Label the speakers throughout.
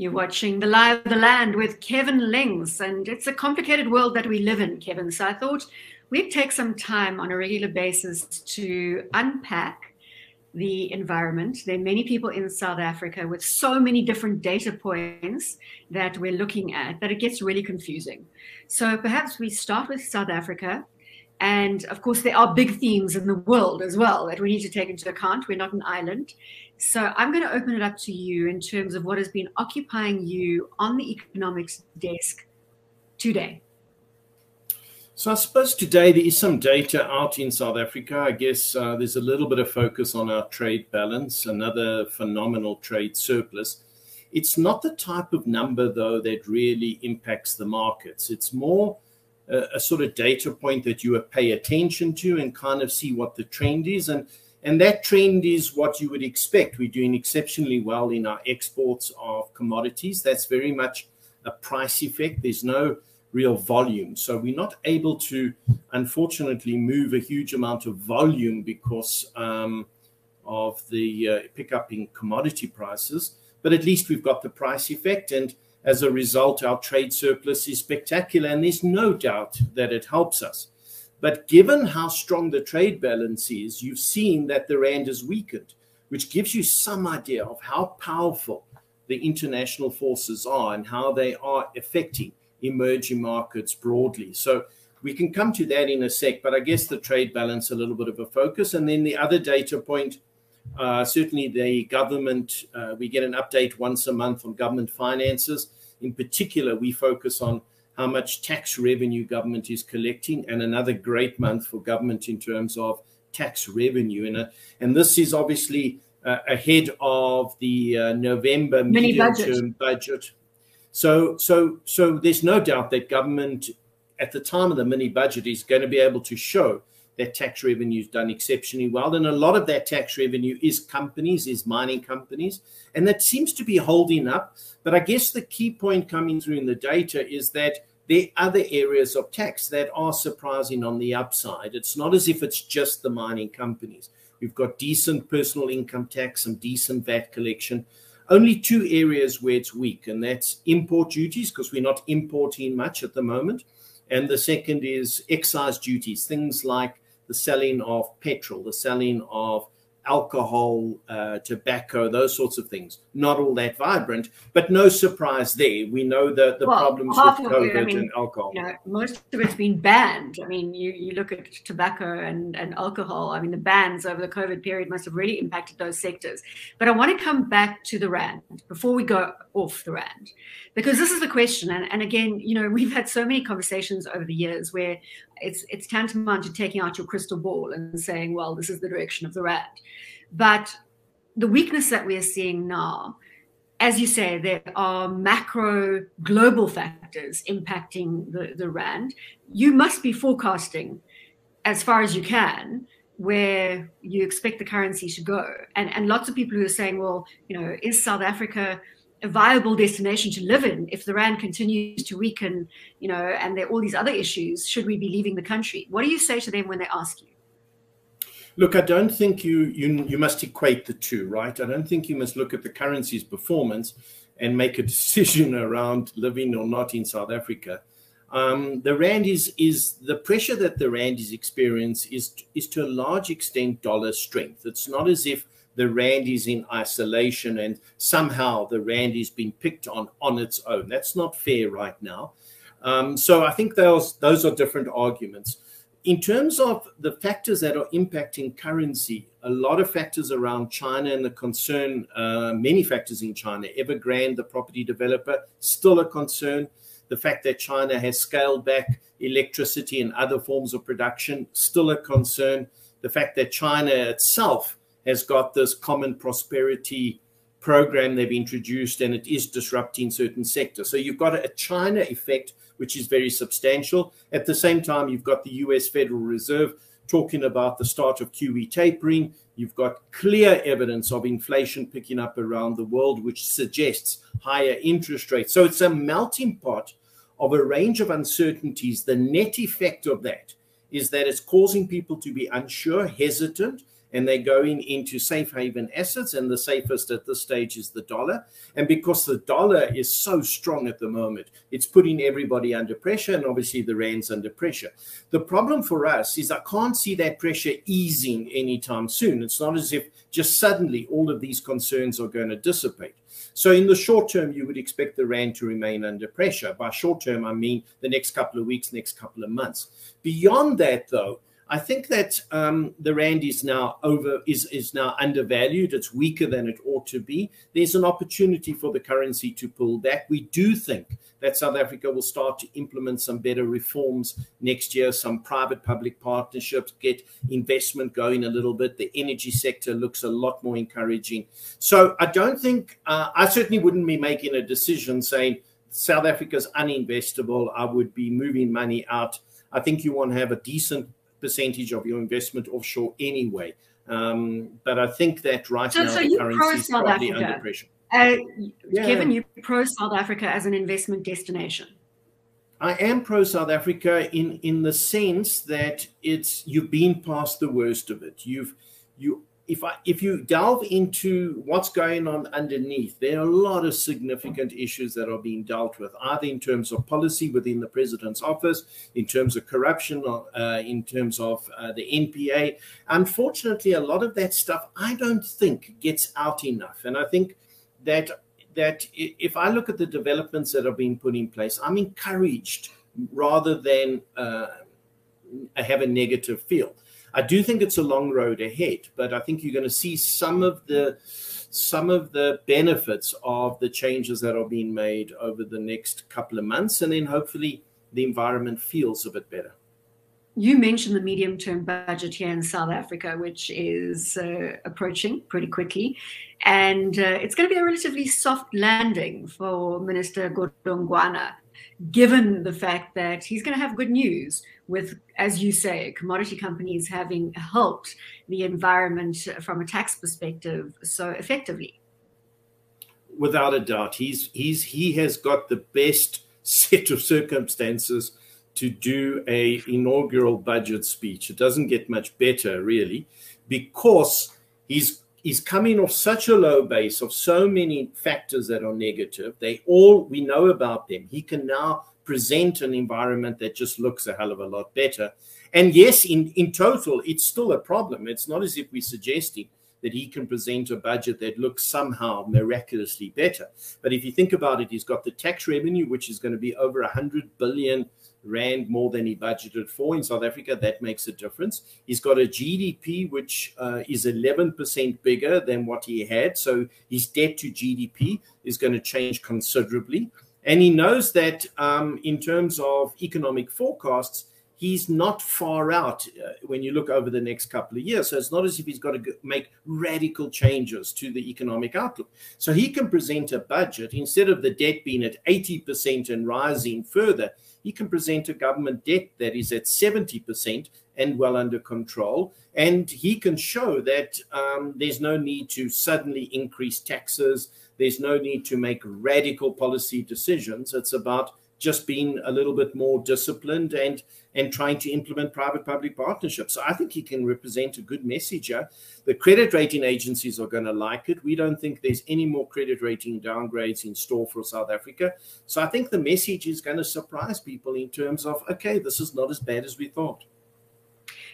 Speaker 1: You're watching The Lie of the Land with Kevin Lings, and it's a complicated world that we live in, Kevin. So I thought we'd take some time on a regular basis to unpack the environment. There are many people in South Africa with so many different data points that we're looking at that it gets really confusing. So perhaps we start with South Africa. And of course, there are big themes in the world as well that we need to take into account. We're not an island. So I'm going to open it up to you in terms of what has been occupying you on the economics desk today.
Speaker 2: So I suppose today there is some data out in South Africa. I guess uh, there's a little bit of focus on our trade balance, another phenomenal trade surplus. It's not the type of number, though, that really impacts the markets. It's more a, a sort of data point that you pay attention to and kind of see what the trend is. And and that trend is what you would expect. We're doing exceptionally well in our exports of commodities. That's very much a price effect. There's no real volume. So we're not able to, unfortunately, move a huge amount of volume because um, of the uh, pickup in commodity prices. But at least we've got the price effect. And as a result, our trade surplus is spectacular. And there's no doubt that it helps us. But given how strong the trade balance is, you've seen that the rand has weakened, which gives you some idea of how powerful the international forces are and how they are affecting emerging markets broadly. So we can come to that in a sec, but I guess the trade balance a little bit of a focus. And then the other data point, uh, certainly the government, uh, we get an update once a month on government finances. In particular, we focus on how much tax revenue government is collecting, and another great month for government in terms of tax revenue. And, uh, and this is obviously uh, ahead of the uh, November medium-term budget. So, so, so there's no doubt that government, at the time of the mini budget, is going to be able to show that tax revenue is done exceptionally well. And a lot of that tax revenue is companies, is mining companies, and that seems to be holding up. But I guess the key point coming through in the data is that are other areas of tax that are surprising on the upside. It's not as if it's just the mining companies. We've got decent personal income tax, some decent VAT collection. Only two areas where it's weak, and that's import duties, because we're not importing much at the moment. And the second is excise duties, things like the selling of petrol, the selling of alcohol, uh, tobacco, those sorts of things. Not all that vibrant, but no surprise there. We know the, the well, problems with COVID it, I mean, and alcohol.
Speaker 1: You know, most of it's been banned. I mean, you, you look at tobacco and, and alcohol. I mean, the bans over the COVID period must have really impacted those sectors. But I want to come back to the RAND before we go off the RAND, because this is the question. And, and again, you know, we've had so many conversations over the years where it's it's tantamount to taking out your crystal ball and saying, well, this is the direction of the RAND. But the weakness that we are seeing now, as you say, there are macro global factors impacting the, the RAND. You must be forecasting as far as you can where you expect the currency to go. And, and lots of people who are saying, well, you know, is South Africa a viable destination to live in if the rand continues to weaken you know and there are all these other issues should we be leaving the country? What do you say to them when they ask you?
Speaker 2: Look i don't think you you you must equate the two right? I don't think you must look at the currency's performance and make a decision around living or not in south africa. Um, the rand is is the pressure that the rand is experiencing is is to a large extent dollar strength. It's not as if the rand is in isolation and somehow the rand is being picked on on its own. That's not fair right now. Um, so I think those those are different arguments. In terms of the factors that are impacting currency, a lot of factors around China and the concern, uh, many factors in China. Evergrande, the property developer, still a concern. The fact that China has scaled back electricity and other forms of production, still a concern. The fact that China itself has got this common prosperity program they've introduced and it is disrupting certain sectors. So you've got a China effect, which is very substantial. At the same time, you've got the US Federal Reserve talking about the start of QE tapering. You've got clear evidence of inflation picking up around the world, which suggests higher interest rates. So it's a melting pot of a range of uncertainties. The net effect of that is that it's causing people to be unsure, hesitant, and they're going into safe haven assets. And the safest at this stage is the dollar. And because the dollar is so strong at the moment, it's putting everybody under pressure, and obviously the rand's under pressure. The problem for us is I can't see that pressure easing anytime soon. It's not as if just suddenly all of these concerns are going to dissipate. So, in the short term, you would expect the Rand to remain under pressure. By short term, I mean the next couple of weeks, next couple of months. Beyond that, though, I think that um, the rand is now over is is now undervalued. It's weaker than it ought to be. There's an opportunity for the currency to pull back. We do think that South Africa will start to implement some better reforms next year, some private-public partnerships, get investment going a little bit. The energy sector looks a lot more encouraging. So I don't think uh, I certainly wouldn't be making a decision saying South Africa's uninvestable. I would be moving money out. I think you want to have a decent percentage of your investment offshore anyway. Um, but I think that right so, now so the currency is probably Africa. under pressure.
Speaker 1: Uh, yeah. Kevin, you pro South Africa as an investment destination.
Speaker 2: I am pro South Africa in in the sense that it's you've been past the worst of it. You've you if I, if you delve into what's going on underneath, there are a lot of significant issues that are being dealt with, either in terms of policy within the president's office, in terms of corruption, uh, in terms of uh, the NPA. Unfortunately, a lot of that stuff I don't think gets out enough, and I think that that if I look at the developments that are being put in place, I'm encouraged rather than uh, have a negative feel. I do think it's a long road ahead, but I think you're going to see some of the some of the benefits of the changes that are being made over the next couple of months, and then hopefully the environment feels a bit better.
Speaker 1: You mentioned the medium term budget here in South Africa, which is uh, approaching pretty quickly. And uh, it's going to be a relatively soft landing for Minister Godongwana, given the fact that he's going to have good news with, as you say, commodity companies having helped the environment from a tax perspective so effectively.
Speaker 2: Without a doubt, he's he's he has got the best set of circumstances to do a inaugural budget speech. It doesn't get much better, really, because he's he's coming off such a low base of so many factors that are negative. They all we know about them. He can now present an environment that just looks a hell of a lot better. And yes, in, in total, it's still a problem. It's not as if we're suggesting that he can present a budget that looks somehow miraculously better. But if you think about it, he's got the tax revenue, which is going to be over 100 billion rand more than he budgeted for in South Africa. That makes a difference. He's got a GDP which uh, is 11% bigger than what he had. So his debt to GDP is going to change considerably. And he knows that um, in terms of economic forecasts, he's not far out uh, when you look over the next couple of years. So it's not as if he's got to make radical changes to the economic outlook. So he can present a budget instead of the debt being at 80% and rising further, he can present a government debt that is at 70% and well under control. And he can show that um, there's no need to suddenly increase taxes there's no need to make radical policy decisions. It's about just being a little bit more disciplined and and trying to implement private public partnerships. So I think he can represent a good message here. The credit rating agencies are going to like it. We don't think there's any more credit rating downgrades in store for South Africa. So I think the message is going to surprise people in terms of okay, this is not as bad as we thought.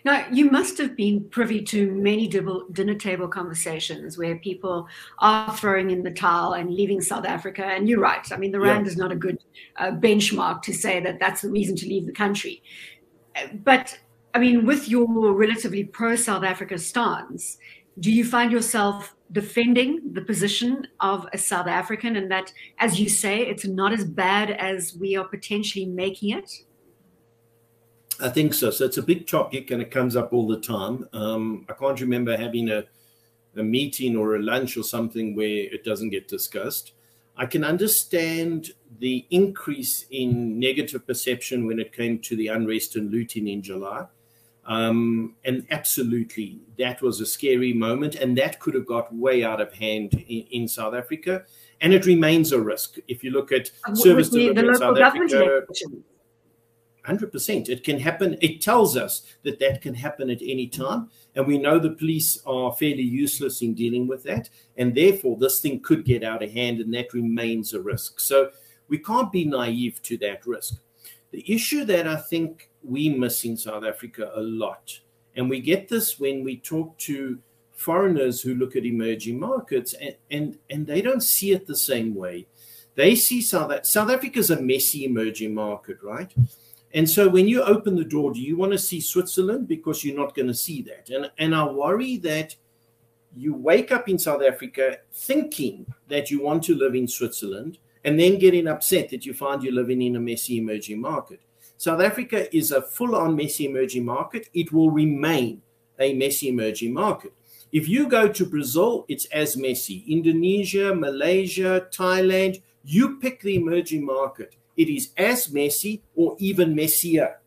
Speaker 1: Now, you must have been privy to many dinner table conversations where people are throwing in the towel and leaving South Africa. And you're right. I mean, the Rand yeah. is not a good uh, benchmark to say that that's the reason to leave the country. But I mean, with your relatively pro South Africa stance, do you find yourself defending the position of a South African and that, as you say, it's not as bad as we are potentially making it?
Speaker 2: I think so. So it's a big topic and it comes up all the time. Um, I can't remember having a, a meeting or a lunch or something where it doesn't get discussed. I can understand the increase in negative perception when it came to the unrest and looting in July. Um, and absolutely, that was a scary moment, and that could have got way out of hand in, in South Africa. And it remains a risk. If you look at service delivery in South Africa, 100%. It can happen. It tells us that that can happen at any time. And we know the police are fairly useless in dealing with that. And therefore, this thing could get out of hand, and that remains a risk. So we can't be naive to that risk. The issue that I think we miss in South Africa a lot, and we get this when we talk to foreigners who look at emerging markets, and, and, and they don't see it the same way. They see South, South Africa is a messy emerging market, right? And so when you open the door, do you want to see Switzerland? Because you're not going to see that. And, and I worry that you wake up in South Africa thinking that you want to live in Switzerland and then getting upset that you find you're living in a messy emerging market. South Africa is a full on messy emerging market. It will remain a messy emerging market. If you go to Brazil, it's as messy. Indonesia, Malaysia, Thailand, you pick the emerging market it is as messy or even messier.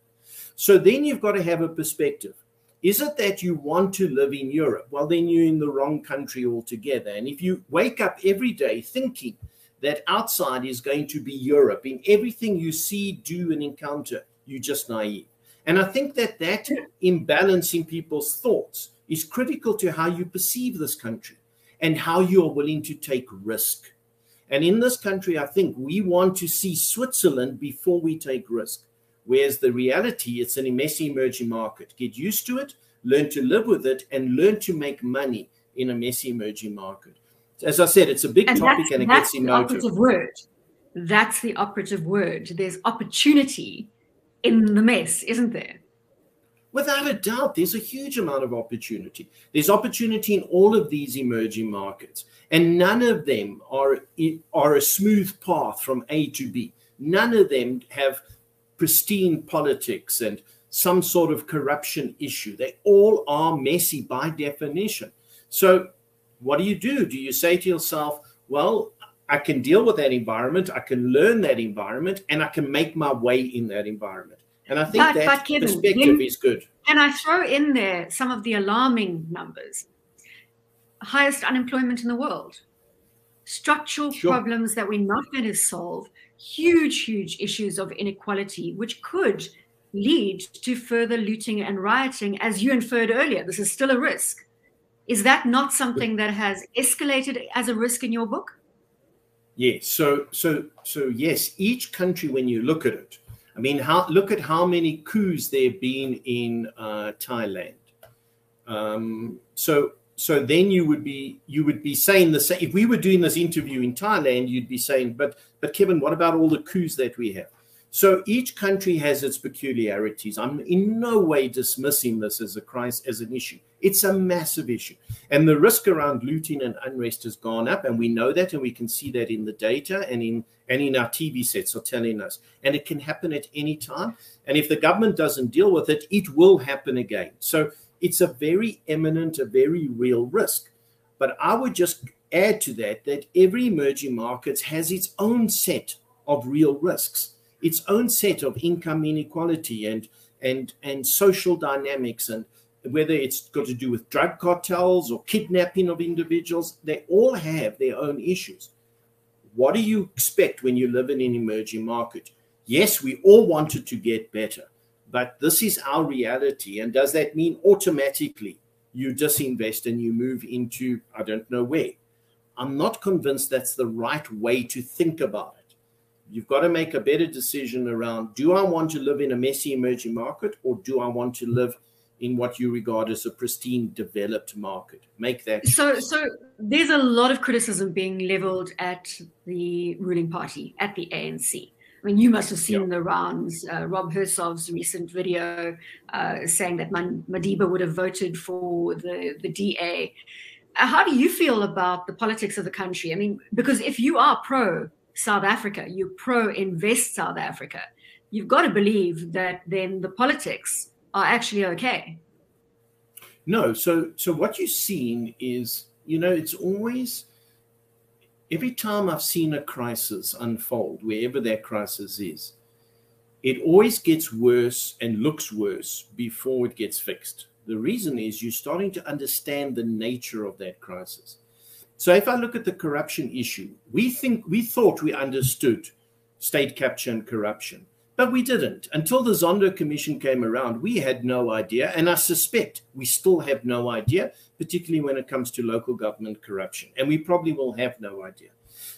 Speaker 2: So then you've got to have a perspective. Is it that you want to live in Europe? Well, then you're in the wrong country altogether. And if you wake up every day thinking that outside is going to be Europe in everything you see, do, and encounter, you're just naive. And I think that that imbalance in people's thoughts is critical to how you perceive this country and how you are willing to take risk. And in this country, I think we want to see Switzerland before we take risk. Whereas the reality, it's a messy emerging market. Get used to it, learn to live with it, and learn to make money in a messy emerging market. As I said, it's a big and topic and it gets emotive.
Speaker 1: That's the operative word. That's the operative word. There's opportunity in the mess, isn't there?
Speaker 2: Without a doubt, there's a huge amount of opportunity. There's opportunity in all of these emerging markets, and none of them are, are a smooth path from A to B. None of them have pristine politics and some sort of corruption issue. They all are messy by definition. So, what do you do? Do you say to yourself, well, I can deal with that environment, I can learn that environment, and I can make my way in that environment? And I think but, that but Kevin, perspective is good.
Speaker 1: And I throw in there some of the alarming numbers. Highest unemployment in the world, structural sure. problems that we're not going to solve, huge, huge issues of inequality, which could lead to further looting and rioting, as you inferred earlier. This is still a risk. Is that not something that has escalated as a risk in your book?
Speaker 2: Yes. So, so, so yes. Each country, when you look at it, I mean, how, look at how many coups there have been in uh, Thailand. Um, so, so then you would be you would be saying the same. If we were doing this interview in Thailand, you'd be saying, "But, but Kevin, what about all the coups that we have?" So each country has its peculiarities. I'm in no way dismissing this as a crisis, as an issue. It's a massive issue. And the risk around looting and unrest has gone up, and we know that, and we can see that in the data and in and in our TV sets are telling us. And it can happen at any time. And if the government doesn't deal with it, it will happen again. So it's a very imminent, a very real risk. But I would just add to that that every emerging market has its own set of real risks its own set of income inequality and and and social dynamics and whether it's got to do with drug cartels or kidnapping of individuals they all have their own issues. What do you expect when you live in an emerging market? Yes we all wanted to get better but this is our reality. And does that mean automatically you disinvest and you move into i don't know where? I'm not convinced that's the right way to think about it You've got to make a better decision around do I want to live in a messy emerging market or do I want to live in what you regard as a pristine developed market? Make that.
Speaker 1: So, so there's a lot of criticism being leveled at the ruling party, at the ANC. I mean, you must have seen yep. the rounds. Uh, Rob Hersov's recent video uh, saying that Madiba would have voted for the, the DA. How do you feel about the politics of the country? I mean, because if you are pro South Africa, you pro invest South Africa, you've got to believe that then the politics are actually okay.
Speaker 2: No, so so what you've seen is, you know, it's always every time I've seen a crisis unfold, wherever that crisis is, it always gets worse and looks worse before it gets fixed. The reason is you're starting to understand the nature of that crisis. So if I look at the corruption issue, we think we thought we understood state capture and corruption. But we didn't. Until the Zondo Commission came around, we had no idea. And I suspect we still have no idea, particularly when it comes to local government corruption. And we probably will have no idea.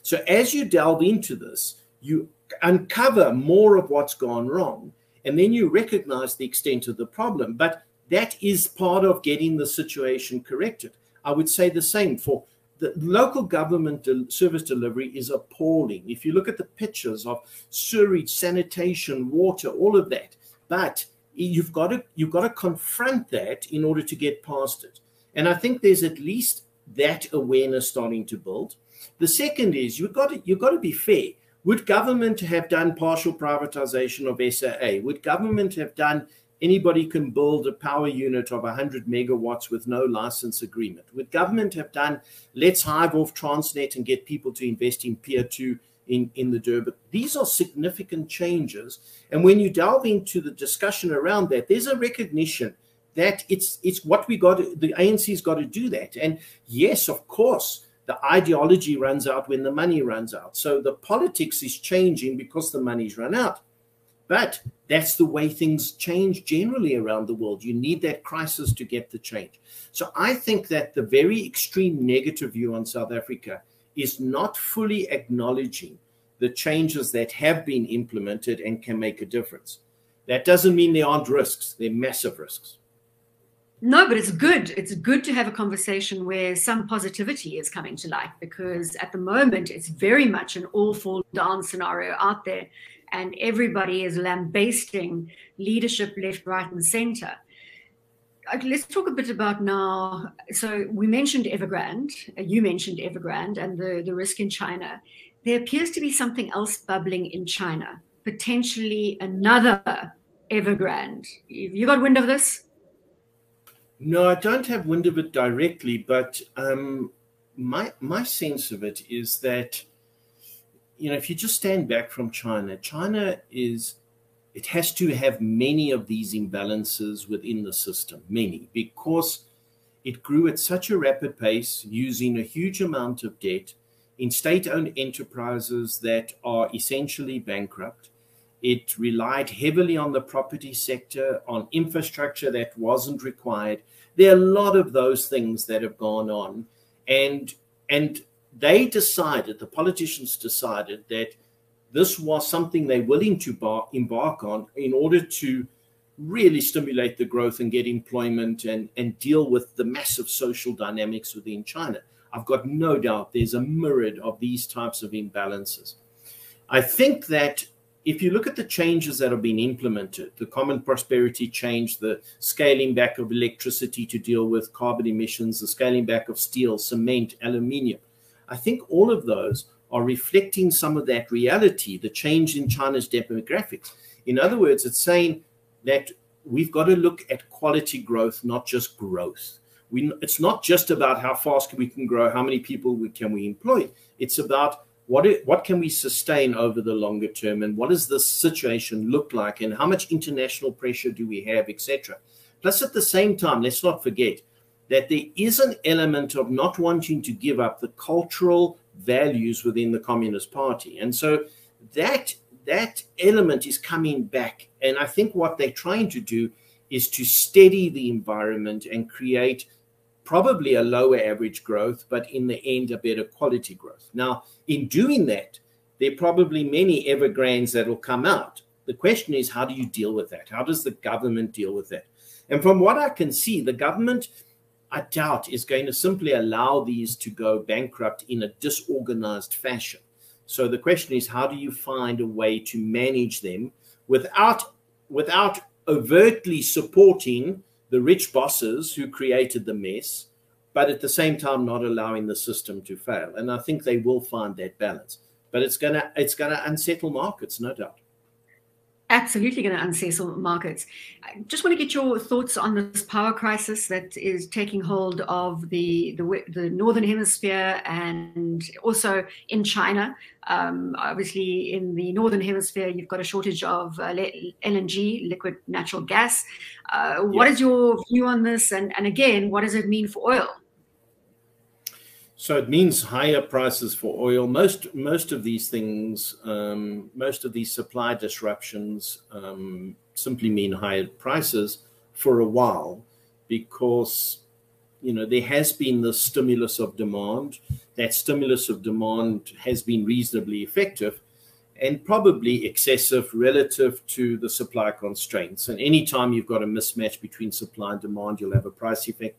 Speaker 2: So as you delve into this, you uncover more of what's gone wrong. And then you recognize the extent of the problem. But that is part of getting the situation corrected. I would say the same for the local government service delivery is appalling. If you look at the pictures of sewage, sanitation, water, all of that, but you've got to you've got to confront that in order to get past it. And I think there's at least that awareness starting to build. The second is you've got to you've got to be fair. Would government have done partial privatization of SAA? Would government have done anybody can build a power unit of 100 megawatts with no license agreement. Would government have done, let's hive off Transnet and get people to invest in Pier 2 in, in the Durban? These are significant changes. And when you delve into the discussion around that, there's a recognition that it's it's what we got to, the ANC's got to do that. And yes, of course, the ideology runs out when the money runs out. So the politics is changing because the money's run out. But that's the way things change generally around the world. You need that crisis to get the change. So I think that the very extreme negative view on South Africa is not fully acknowledging the changes that have been implemented and can make a difference. That doesn't mean there aren't risks, they're massive risks.
Speaker 1: No, but it's good. It's good to have a conversation where some positivity is coming to light because at the moment it's very much an all fall down scenario out there and everybody is lambasting leadership left, right, and center. Let's talk a bit about now. So we mentioned Evergrande. Uh, you mentioned Evergrande and the, the risk in China. There appears to be something else bubbling in China, potentially another Evergrande. You got wind of this?
Speaker 2: No, I don't have wind of it directly, but um, my my sense of it is that you know, if you just stand back from China, China is it has to have many of these imbalances within the system, many, because it grew at such a rapid pace using a huge amount of debt in state owned enterprises that are essentially bankrupt. It relied heavily on the property sector, on infrastructure that wasn't required. There are a lot of those things that have gone on. And and they decided, the politicians decided that this was something they're willing to bar, embark on in order to really stimulate the growth and get employment and, and deal with the massive social dynamics within China. I've got no doubt there's a myriad of these types of imbalances. I think that if you look at the changes that have been implemented, the common prosperity change, the scaling back of electricity to deal with carbon emissions, the scaling back of steel, cement, aluminium, I think all of those are reflecting some of that reality, the change in China's demographics. In other words, it's saying that we've got to look at quality growth, not just growth. We, it's not just about how fast we can grow, how many people we, can we employ. It's about what it, what can we sustain over the longer term, and what does this situation look like, and how much international pressure do we have, etc. Plus, at the same time, let's not forget that there is an element of not wanting to give up the cultural values within the Communist Party. And so that that element is coming back. And I think what they're trying to do is to steady the environment and create probably a lower average growth, but in the end, a better quality growth. Now, in doing that, there are probably many evergrandes that will come out. The question is, how do you deal with that? How does the government deal with that? And from what I can see, the government I doubt is going to simply allow these to go bankrupt in a disorganized fashion. So the question is, how do you find a way to manage them without without overtly supporting the rich bosses who created the mess, but at the same time not allowing the system to fail? And I think they will find that balance. But it's gonna it's gonna unsettle markets, no doubt
Speaker 1: absolutely going to unsettle markets. I just want to get your thoughts on this power crisis that is taking hold of the the, the northern hemisphere and also in China. Um, obviously, in the northern hemisphere, you've got a shortage of uh, LNG, liquid natural gas. Uh, what is your view on this? And, and again, what does it mean for oil?
Speaker 2: So it means higher prices for oil. Most most of these things, um, most of these supply disruptions, um, simply mean higher prices for a while, because you know there has been the stimulus of demand. That stimulus of demand has been reasonably effective, and probably excessive relative to the supply constraints. And anytime you've got a mismatch between supply and demand, you'll have a price effect.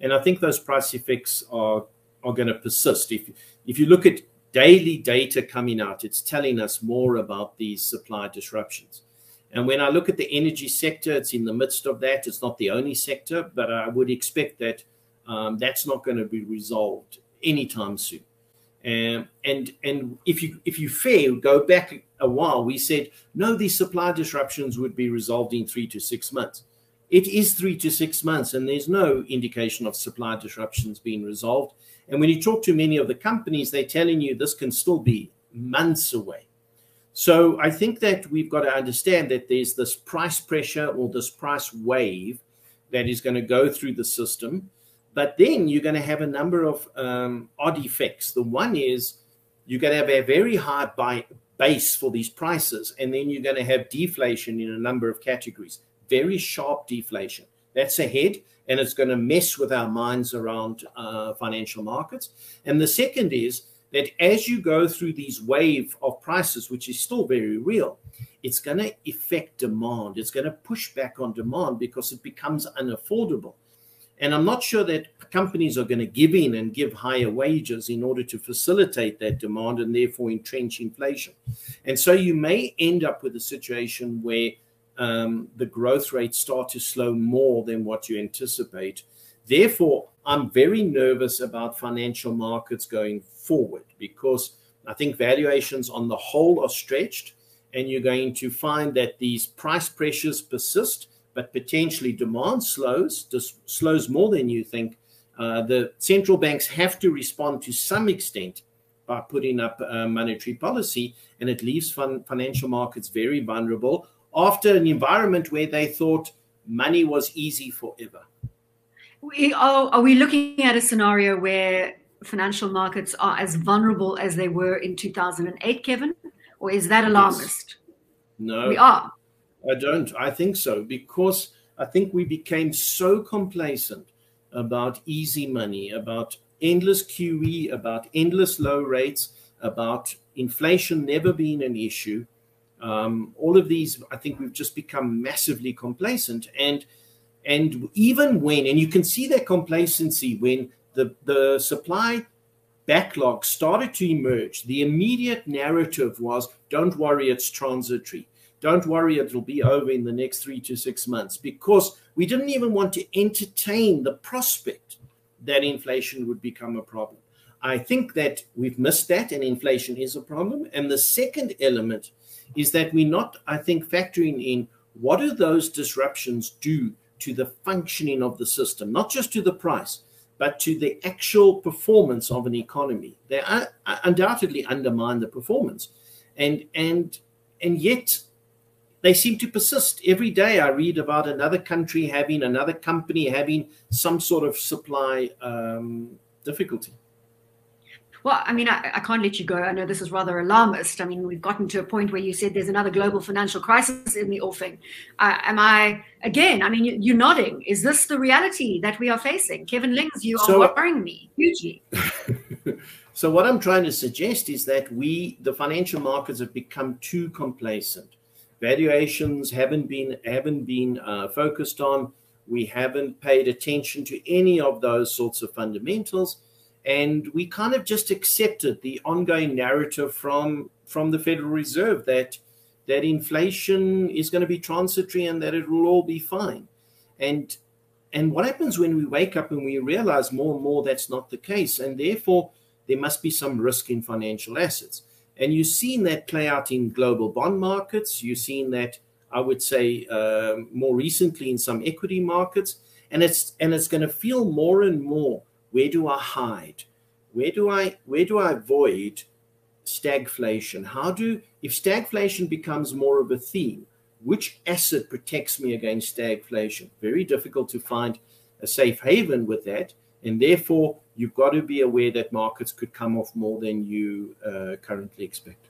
Speaker 2: And I think those price effects are are going to persist. If if you look at daily data coming out, it's telling us more about these supply disruptions. And when I look at the energy sector, it's in the midst of that. It's not the only sector, but I would expect that um, that's not going to be resolved anytime soon. Um, and and if you if you fair go back a while, we said no, these supply disruptions would be resolved in three to six months. It is three to six months, and there's no indication of supply disruptions being resolved. And when you talk to many of the companies, they're telling you this can still be months away. So I think that we've got to understand that there's this price pressure or this price wave that is going to go through the system. But then you're going to have a number of um, odd effects. The one is you're going to have a very high buy base for these prices, and then you're going to have deflation in a number of categories, very sharp deflation. That's ahead and it's going to mess with our minds around uh, financial markets. And the second is that as you go through these wave of prices, which is still very real, it's going to affect demand. It's going to push back on demand because it becomes unaffordable. And I'm not sure that companies are going to give in and give higher wages in order to facilitate that demand and therefore entrench inflation. And so you may end up with a situation where um, the growth rates start to slow more than what you anticipate. Therefore, I'm very nervous about financial markets going forward because I think valuations on the whole are stretched, and you're going to find that these price pressures persist, but potentially demand slows, slows more than you think. Uh, the central banks have to respond to some extent by putting up uh, monetary policy, and it leaves fun- financial markets very vulnerable after an environment where they thought money was easy forever.
Speaker 1: We are, are we looking at a scenario where financial markets are as vulnerable as they were in 2008, Kevin? Or is that alarmist?
Speaker 2: Yes. No.
Speaker 1: We are.
Speaker 2: I don't. I think so because I think we became so complacent about easy money, about endless QE, about endless low rates, about inflation never being an issue um, all of these, I think we've just become massively complacent. And and even when, and you can see that complacency when the, the supply backlog started to emerge, the immediate narrative was don't worry, it's transitory. Don't worry, it'll be over in the next three to six months because we didn't even want to entertain the prospect that inflation would become a problem. I think that we've missed that, and inflation is a problem. And the second element is that we're not, I think, factoring in what do those disruptions do to the functioning of the system, not just to the price, but to the actual performance of an economy. They are, undoubtedly undermine the performance, and and and yet they seem to persist. Every day I read about another country having another company having some sort of supply um, difficulty.
Speaker 1: Well, I mean, I, I, can't let you go. I know this is rather alarmist. I mean, we've gotten to a point where you said there's another global financial crisis in the offing. Uh, am I, again, I mean, you, are nodding. Is this the reality that we are facing? Kevin Lings, you so, are worrying me hugely.
Speaker 2: so, what I'm trying to suggest is that we, the financial markets, have become too complacent. Valuations haven't been haven't been uh, focused on. We haven't paid attention to any of those sorts of fundamentals and we kind of just accepted the ongoing narrative from from the Federal Reserve that that inflation is going to be transitory and that it will all be fine. And and what happens when we wake up and we realize more and more that's not the case, and therefore there must be some risk in financial assets. And you've seen that play out in global bond markets. You've seen that, I would say, uh, more recently in some equity markets, and it's and it's going to feel more and more where do I hide? Where do I where do I avoid stagflation? How do if stagflation becomes more of a theme, which asset protects me against stagflation? Very difficult to find a safe haven with that. And therefore, you've got to be aware that markets could come off more than you uh, currently expect.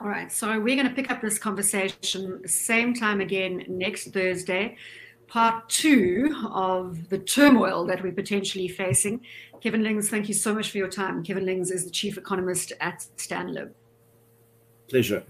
Speaker 1: All right. So we're going to pick up this conversation same time again next Thursday part two of the turmoil that we're potentially facing. Kevin Lings, thank you so much for your time. Kevin Lings is the chief economist at Stanlib.
Speaker 2: Pleasure.